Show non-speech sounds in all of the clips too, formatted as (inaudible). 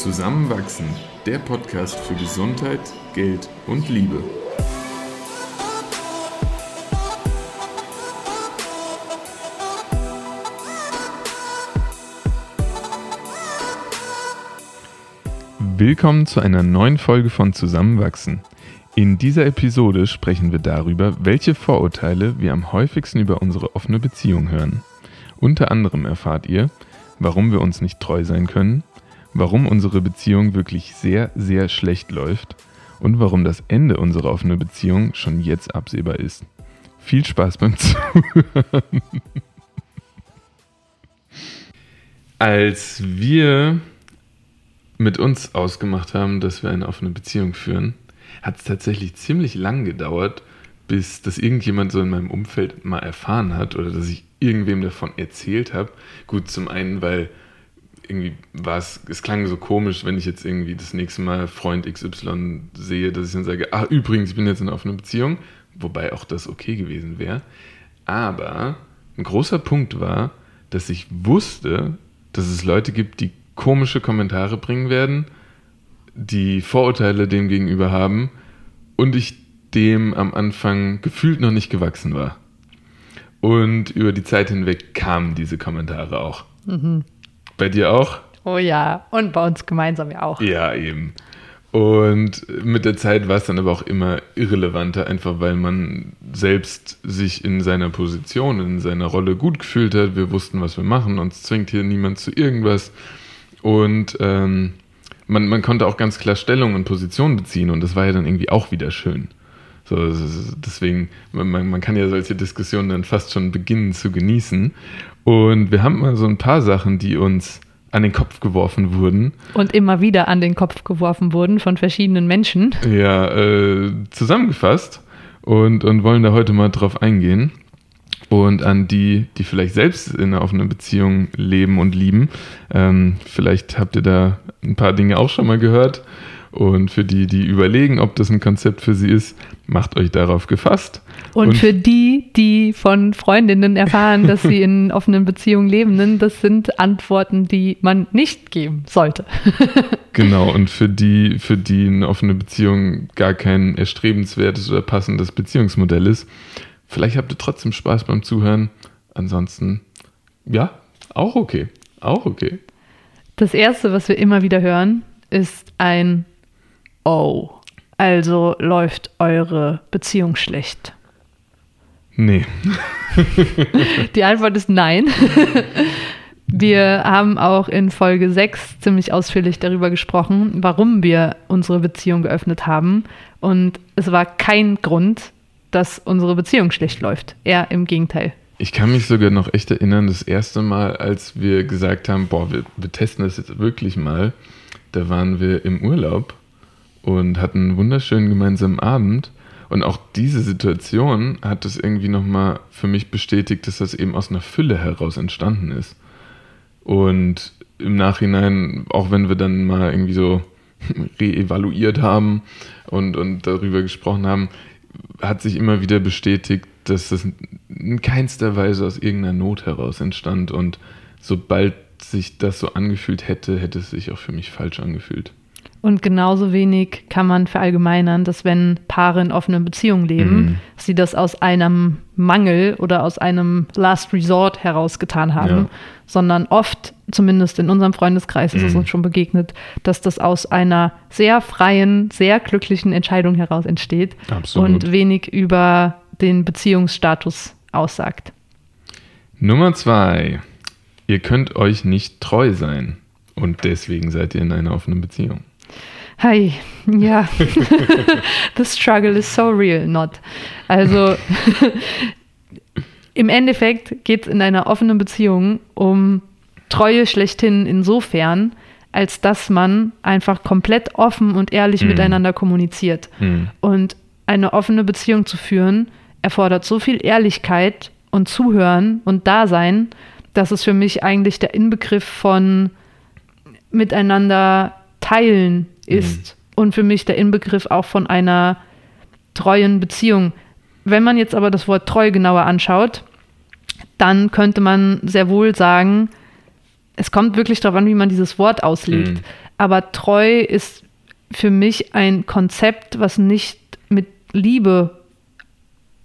Zusammenwachsen, der Podcast für Gesundheit, Geld und Liebe. Willkommen zu einer neuen Folge von Zusammenwachsen. In dieser Episode sprechen wir darüber, welche Vorurteile wir am häufigsten über unsere offene Beziehung hören. Unter anderem erfahrt ihr, warum wir uns nicht treu sein können, warum unsere Beziehung wirklich sehr, sehr schlecht läuft und warum das Ende unserer offenen Beziehung schon jetzt absehbar ist. Viel Spaß beim (laughs) Zuhören. Als wir mit uns ausgemacht haben, dass wir eine offene Beziehung führen, hat es tatsächlich ziemlich lang gedauert, bis das irgendjemand so in meinem Umfeld mal erfahren hat oder dass ich irgendwem davon erzählt habe. Gut, zum einen, weil irgendwie war es, es klang so komisch, wenn ich jetzt irgendwie das nächste Mal Freund XY sehe, dass ich dann sage, ah, übrigens, ich bin jetzt in einer offenen Beziehung, wobei auch das okay gewesen wäre. Aber ein großer Punkt war, dass ich wusste, dass es Leute gibt, die komische Kommentare bringen werden, die Vorurteile dem gegenüber haben und ich dem am Anfang gefühlt noch nicht gewachsen war. Und über die Zeit hinweg kamen diese Kommentare auch. Mhm. Bei dir auch? Oh ja, und bei uns gemeinsam ja auch. Ja, eben. Und mit der Zeit war es dann aber auch immer irrelevanter, einfach weil man selbst sich in seiner Position, in seiner Rolle gut gefühlt hat. Wir wussten, was wir machen, uns zwingt hier niemand zu irgendwas. Und ähm, man, man konnte auch ganz klar Stellung und Position beziehen und das war ja dann irgendwie auch wieder schön. So, deswegen, man, man kann ja solche Diskussionen dann fast schon beginnen zu genießen. Und wir haben mal so ein paar Sachen, die uns an den Kopf geworfen wurden. Und immer wieder an den Kopf geworfen wurden von verschiedenen Menschen. Ja, äh, zusammengefasst und, und wollen da heute mal drauf eingehen. Und an die, die vielleicht selbst in einer offenen Beziehung leben und lieben. Ähm, vielleicht habt ihr da ein paar Dinge auch schon mal gehört. Und für die, die überlegen, ob das ein Konzept für sie ist, macht euch darauf gefasst. Und, und für die, die von Freundinnen erfahren, dass sie in (laughs) offenen Beziehungen leben, das sind Antworten, die man nicht geben sollte. (laughs) genau, und für die, für die eine offene Beziehung gar kein erstrebenswertes oder passendes Beziehungsmodell ist, vielleicht habt ihr trotzdem Spaß beim Zuhören. Ansonsten, ja, auch okay. Auch okay. Das erste, was wir immer wieder hören, ist ein Oh. Also läuft eure Beziehung schlecht. Nee. (laughs) Die Antwort ist nein. (laughs) Wir haben auch in Folge 6 ziemlich ausführlich darüber gesprochen, warum wir unsere Beziehung geöffnet haben. Und es war kein Grund, dass unsere Beziehung schlecht läuft. Eher im Gegenteil. Ich kann mich sogar noch echt erinnern, das erste Mal, als wir gesagt haben, boah, wir, wir testen das jetzt wirklich mal, da waren wir im Urlaub und hatten einen wunderschönen gemeinsamen Abend. Und auch diese Situation hat es irgendwie nochmal für mich bestätigt, dass das eben aus einer Fülle heraus entstanden ist. Und im Nachhinein, auch wenn wir dann mal irgendwie so (laughs) reevaluiert haben und, und darüber gesprochen haben, hat sich immer wieder bestätigt, dass das in keinster Weise aus irgendeiner Not heraus entstand. Und sobald sich das so angefühlt hätte, hätte es sich auch für mich falsch angefühlt. Und genauso wenig kann man verallgemeinern, dass wenn Paare in offenen Beziehungen leben, mhm. sie das aus einem Mangel oder aus einem Last Resort herausgetan haben, ja. sondern oft, zumindest in unserem Freundeskreis ist mhm. es uns schon begegnet, dass das aus einer sehr freien, sehr glücklichen Entscheidung heraus entsteht Absolut. und wenig über den Beziehungsstatus aussagt. Nummer zwei. Ihr könnt euch nicht treu sein und deswegen seid ihr in einer offenen Beziehung. Hi, ja, (laughs) the struggle is so real, not. Also (laughs) im Endeffekt geht es in einer offenen Beziehung um Treue schlechthin insofern, als dass man einfach komplett offen und ehrlich mm. miteinander kommuniziert. Mm. Und eine offene Beziehung zu führen, erfordert so viel Ehrlichkeit und Zuhören und Dasein, dass es für mich eigentlich der Inbegriff von miteinander teilen ist mhm. und für mich der Inbegriff auch von einer treuen Beziehung. Wenn man jetzt aber das Wort treu genauer anschaut, dann könnte man sehr wohl sagen, es kommt wirklich darauf an, wie man dieses Wort auslegt. Mhm. Aber treu ist für mich ein Konzept, was nicht mit Liebe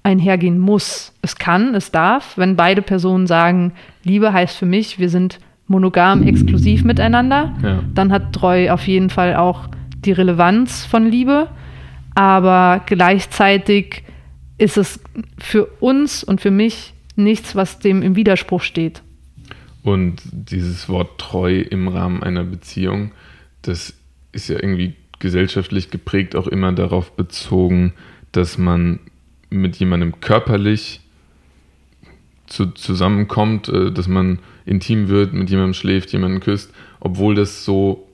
einhergehen muss. Es kann, es darf, wenn beide Personen sagen, Liebe heißt für mich, wir sind monogam, exklusiv miteinander, ja. dann hat treu auf jeden Fall auch die Relevanz von Liebe. Aber gleichzeitig ist es für uns und für mich nichts, was dem im Widerspruch steht. Und dieses Wort treu im Rahmen einer Beziehung, das ist ja irgendwie gesellschaftlich geprägt auch immer darauf bezogen, dass man mit jemandem körperlich zu, zusammenkommt, äh, dass man intim wird, mit jemandem schläft, jemanden küsst, obwohl das so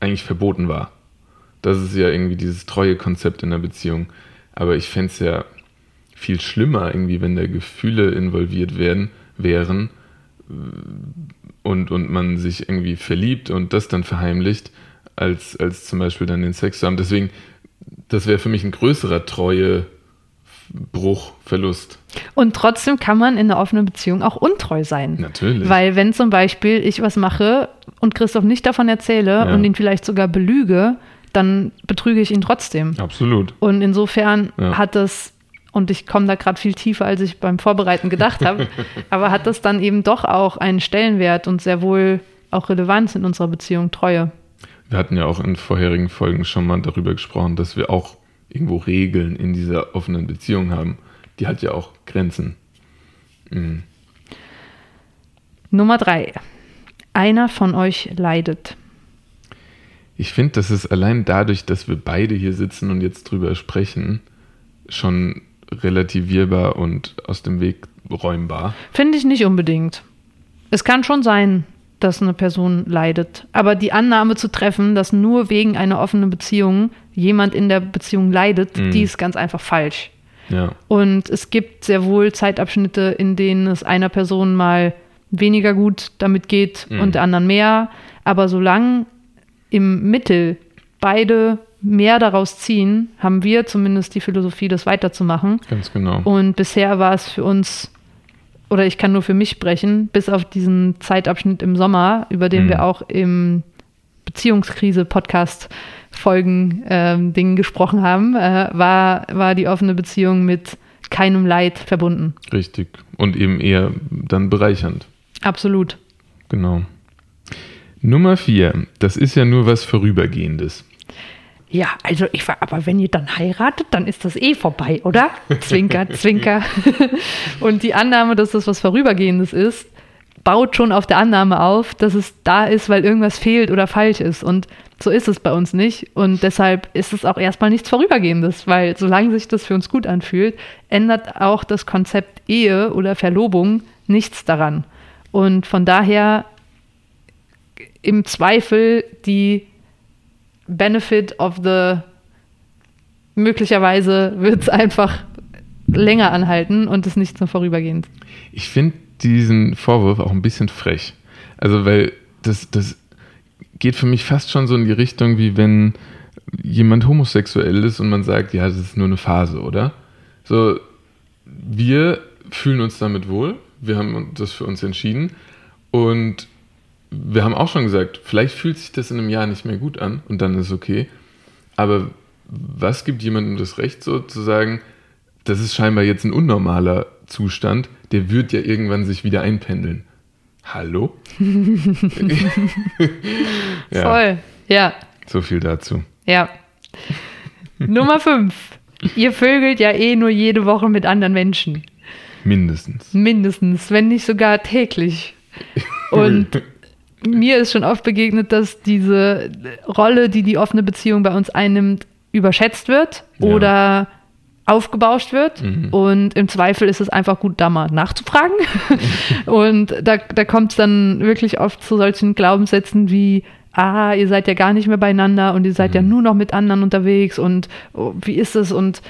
eigentlich verboten war. Das ist ja irgendwie dieses treue Konzept in der Beziehung. Aber ich fände es ja viel schlimmer, irgendwie, wenn da Gefühle involviert werden, wären, und, und man sich irgendwie verliebt und das dann verheimlicht, als, als zum Beispiel dann den Sex zu haben. Deswegen, das wäre für mich ein größerer Treuebruch, Verlust. Und trotzdem kann man in einer offenen Beziehung auch untreu sein. Natürlich. Weil wenn zum Beispiel ich was mache und Christoph nicht davon erzähle ja. und ihn vielleicht sogar belüge, dann betrüge ich ihn trotzdem. Absolut. Und insofern ja. hat das und ich komme da gerade viel tiefer, als ich beim Vorbereiten gedacht habe. (laughs) Aber hat das dann eben doch auch einen Stellenwert und sehr wohl auch Relevanz in unserer Beziehung Treue? Wir hatten ja auch in vorherigen Folgen schon mal darüber gesprochen, dass wir auch irgendwo Regeln in dieser offenen Beziehung haben. Die hat ja auch Grenzen. Mhm. Nummer drei. Einer von euch leidet. Ich finde, das ist allein dadurch, dass wir beide hier sitzen und jetzt drüber sprechen, schon relativierbar und aus dem Weg räumbar? Finde ich nicht unbedingt. Es kann schon sein, dass eine Person leidet. Aber die Annahme zu treffen, dass nur wegen einer offenen Beziehung jemand in der Beziehung leidet, mhm. die ist ganz einfach falsch. Ja. Und es gibt sehr wohl Zeitabschnitte, in denen es einer Person mal weniger gut damit geht mhm. und der anderen mehr. Aber solange im Mittel beide mehr daraus ziehen, haben wir zumindest die Philosophie, das weiterzumachen. Ganz genau. Und bisher war es für uns, oder ich kann nur für mich sprechen, bis auf diesen Zeitabschnitt im Sommer, über den mhm. wir auch im Beziehungskrise-Podcast Folgen ähm, Dingen gesprochen haben, äh, war, war die offene Beziehung mit keinem Leid verbunden. Richtig. Und eben eher dann bereichernd. Absolut. Genau. Nummer vier. Das ist ja nur was Vorübergehendes. Ja, also ich war, aber wenn ihr dann heiratet, dann ist das eh vorbei, oder? Zwinker, (laughs) Zwinker. (laughs) Und die Annahme, dass das was Vorübergehendes ist, baut schon auf der Annahme auf, dass es da ist, weil irgendwas fehlt oder falsch ist. Und so ist es bei uns nicht. Und deshalb ist es auch erstmal nichts Vorübergehendes, weil solange sich das für uns gut anfühlt, ändert auch das Konzept Ehe oder Verlobung nichts daran. Und von daher im Zweifel die Benefit of the möglicherweise wird es einfach länger anhalten und es nicht so vorübergehend. Ich finde diesen Vorwurf auch ein bisschen frech. Also, weil das, das geht für mich fast schon so in die Richtung, wie wenn jemand homosexuell ist und man sagt, ja, das ist nur eine Phase, oder? So, wir fühlen uns damit wohl, wir haben das für uns entschieden und wir haben auch schon gesagt, vielleicht fühlt sich das in einem Jahr nicht mehr gut an und dann ist es okay. Aber was gibt jemandem das Recht, so zu sagen, das ist scheinbar jetzt ein unnormaler Zustand, der wird ja irgendwann sich wieder einpendeln. Hallo? (laughs) ja. Voll, ja. So viel dazu. Ja. Nummer 5. Ihr vögelt ja eh nur jede Woche mit anderen Menschen. Mindestens. Mindestens, wenn nicht sogar täglich. (laughs) Und mir ist schon oft begegnet, dass diese Rolle, die die offene Beziehung bei uns einnimmt, überschätzt wird ja. oder aufgebauscht wird. Mhm. Und im Zweifel ist es einfach gut, da mal nachzufragen. (laughs) und da, da kommt es dann wirklich oft zu solchen Glaubenssätzen wie, ah, ihr seid ja gar nicht mehr beieinander und ihr seid mhm. ja nur noch mit anderen unterwegs und oh, wie ist es? Und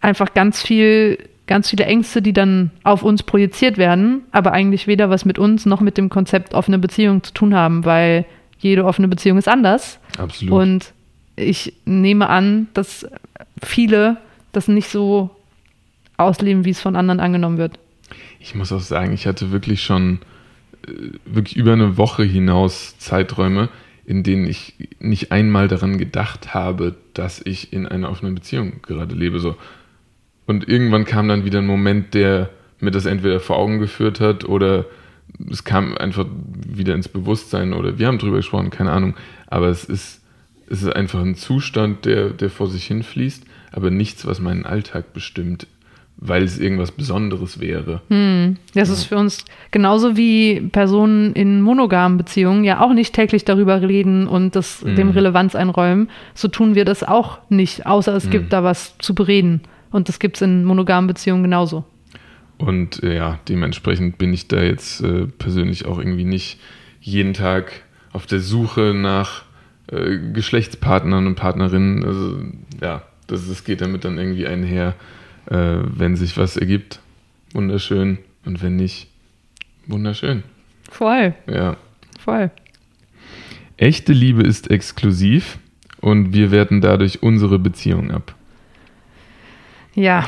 einfach ganz viel ganz viele Ängste, die dann auf uns projiziert werden, aber eigentlich weder was mit uns noch mit dem Konzept offene Beziehung zu tun haben, weil jede offene Beziehung ist anders. Absolut. Und ich nehme an, dass viele das nicht so ausleben, wie es von anderen angenommen wird. Ich muss auch sagen, ich hatte wirklich schon wirklich über eine Woche hinaus Zeiträume, in denen ich nicht einmal daran gedacht habe, dass ich in einer offenen Beziehung gerade lebe. So. Und irgendwann kam dann wieder ein Moment, der mir das entweder vor Augen geführt hat oder es kam einfach wieder ins Bewusstsein oder wir haben drüber gesprochen, keine Ahnung. Aber es ist, es ist einfach ein Zustand, der, der vor sich hinfließt, aber nichts, was meinen Alltag bestimmt weil es irgendwas Besonderes wäre. Hm. Das ja. ist für uns genauso wie Personen in monogamen Beziehungen ja auch nicht täglich darüber reden und das, hm. dem Relevanz einräumen. So tun wir das auch nicht, außer es hm. gibt da was zu bereden. Und das gibt es in monogamen Beziehungen genauso. Und äh, ja, dementsprechend bin ich da jetzt äh, persönlich auch irgendwie nicht jeden Tag auf der Suche nach äh, Geschlechtspartnern und Partnerinnen. Also ja, das, das geht damit dann irgendwie einher äh, wenn sich was ergibt, wunderschön. Und wenn nicht, wunderschön. Voll. Ja. Voll. Echte Liebe ist exklusiv und wir werten dadurch unsere Beziehung ab. Ja,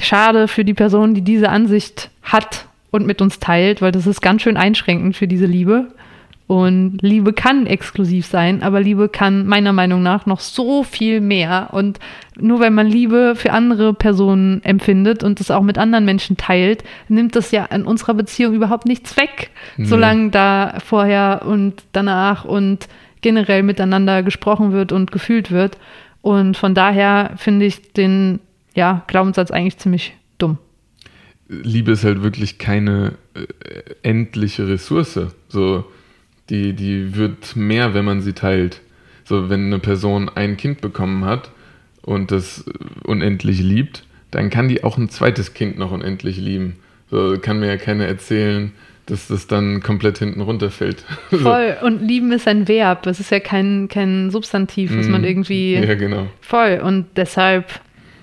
schade für die Person, die diese Ansicht hat und mit uns teilt, weil das ist ganz schön einschränkend für diese Liebe. Und Liebe kann exklusiv sein, aber Liebe kann meiner Meinung nach noch so viel mehr. Und nur wenn man Liebe für andere Personen empfindet und das auch mit anderen Menschen teilt, nimmt das ja in unserer Beziehung überhaupt nichts weg, nee. solange da vorher und danach und generell miteinander gesprochen wird und gefühlt wird. Und von daher finde ich den ja, Glaubenssatz eigentlich ziemlich dumm. Liebe ist halt wirklich keine äh, endliche Ressource. So die, die wird mehr, wenn man sie teilt. So, wenn eine Person ein Kind bekommen hat und das unendlich liebt, dann kann die auch ein zweites Kind noch unendlich lieben. So kann mir ja keiner erzählen, dass das dann komplett hinten runterfällt. (laughs) Voll. Und lieben ist ein Verb. Es ist ja kein, kein Substantiv, was man mhm. irgendwie. Ja, genau. Voll. Und deshalb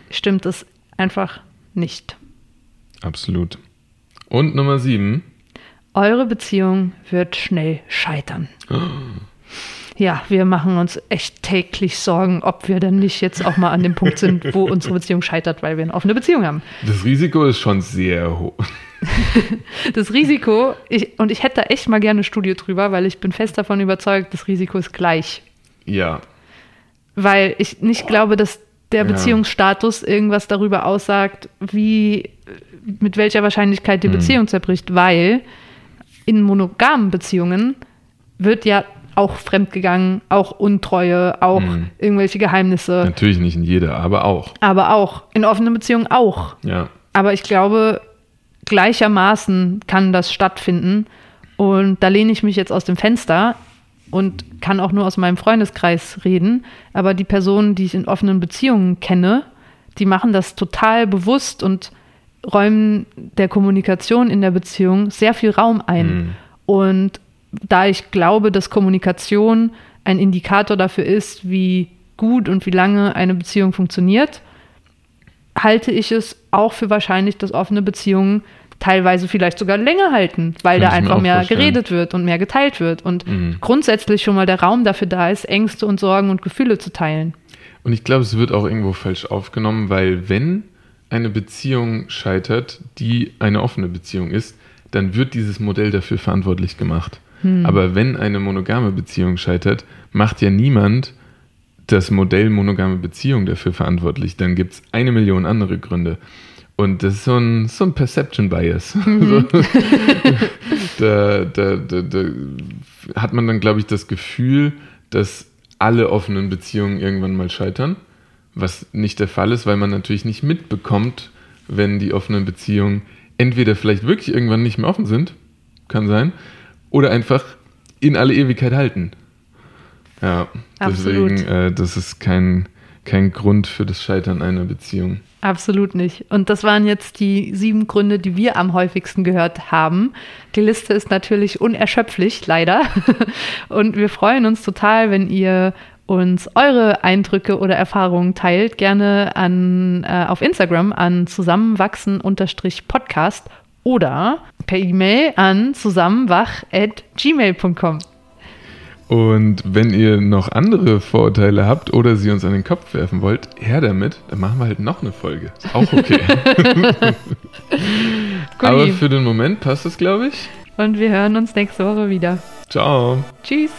stimmt es einfach nicht. Absolut. Und Nummer sieben. Eure Beziehung wird schnell scheitern. (gasps) Ja, wir machen uns echt täglich Sorgen, ob wir denn nicht jetzt auch mal an dem Punkt sind, wo (laughs) unsere Beziehung scheitert, weil wir eine offene Beziehung haben. Das Risiko ist schon sehr hoch. (laughs) das Risiko, ich, und ich hätte da echt mal gerne eine Studie drüber, weil ich bin fest davon überzeugt, das Risiko ist gleich. Ja. Weil ich nicht glaube, dass der Beziehungsstatus irgendwas darüber aussagt, wie, mit welcher Wahrscheinlichkeit die hm. Beziehung zerbricht, weil in monogamen Beziehungen wird ja auch fremdgegangen, auch Untreue, auch mhm. irgendwelche Geheimnisse. Natürlich nicht in jeder, aber auch. Aber auch. In offenen Beziehungen auch. Ja. Aber ich glaube, gleichermaßen kann das stattfinden. Und da lehne ich mich jetzt aus dem Fenster und kann auch nur aus meinem Freundeskreis reden. Aber die Personen, die ich in offenen Beziehungen kenne, die machen das total bewusst und räumen der Kommunikation in der Beziehung sehr viel Raum ein. Mhm. Und da ich glaube, dass Kommunikation ein Indikator dafür ist, wie gut und wie lange eine Beziehung funktioniert, halte ich es auch für wahrscheinlich, dass offene Beziehungen teilweise vielleicht sogar länger halten, weil Kann da einfach mehr vorstellen. geredet wird und mehr geteilt wird und mhm. grundsätzlich schon mal der Raum dafür da ist, Ängste und Sorgen und Gefühle zu teilen. Und ich glaube, es wird auch irgendwo falsch aufgenommen, weil wenn eine Beziehung scheitert, die eine offene Beziehung ist, dann wird dieses Modell dafür verantwortlich gemacht. Hm. Aber wenn eine monogame Beziehung scheitert, macht ja niemand das Modell monogame Beziehung dafür verantwortlich. Dann gibt es eine Million andere Gründe. Und das ist so ein, so ein Perception Bias. (laughs) Mhm. da, da, da, da hat man dann, glaube ich, das Gefühl, dass alle offenen Beziehungen irgendwann mal scheitern was nicht der Fall ist, weil man natürlich nicht mitbekommt, wenn die offenen Beziehungen entweder vielleicht wirklich irgendwann nicht mehr offen sind, kann sein, oder einfach in alle Ewigkeit halten. Ja, Absolut. deswegen, äh, das ist kein, kein Grund für das Scheitern einer Beziehung. Absolut nicht. Und das waren jetzt die sieben Gründe, die wir am häufigsten gehört haben. Die Liste ist natürlich unerschöpflich, leider. (laughs) Und wir freuen uns total, wenn ihr uns eure Eindrücke oder Erfahrungen teilt, gerne an, äh, auf Instagram an zusammenwachsen-podcast oder per E-Mail an zusammenwach.gmail.com. Und wenn ihr noch andere Vorurteile habt oder sie uns an den Kopf werfen wollt, her damit, dann machen wir halt noch eine Folge. Ist auch okay. (laughs) Aber für den Moment passt es, glaube ich. Und wir hören uns nächste Woche wieder. Ciao. Tschüss.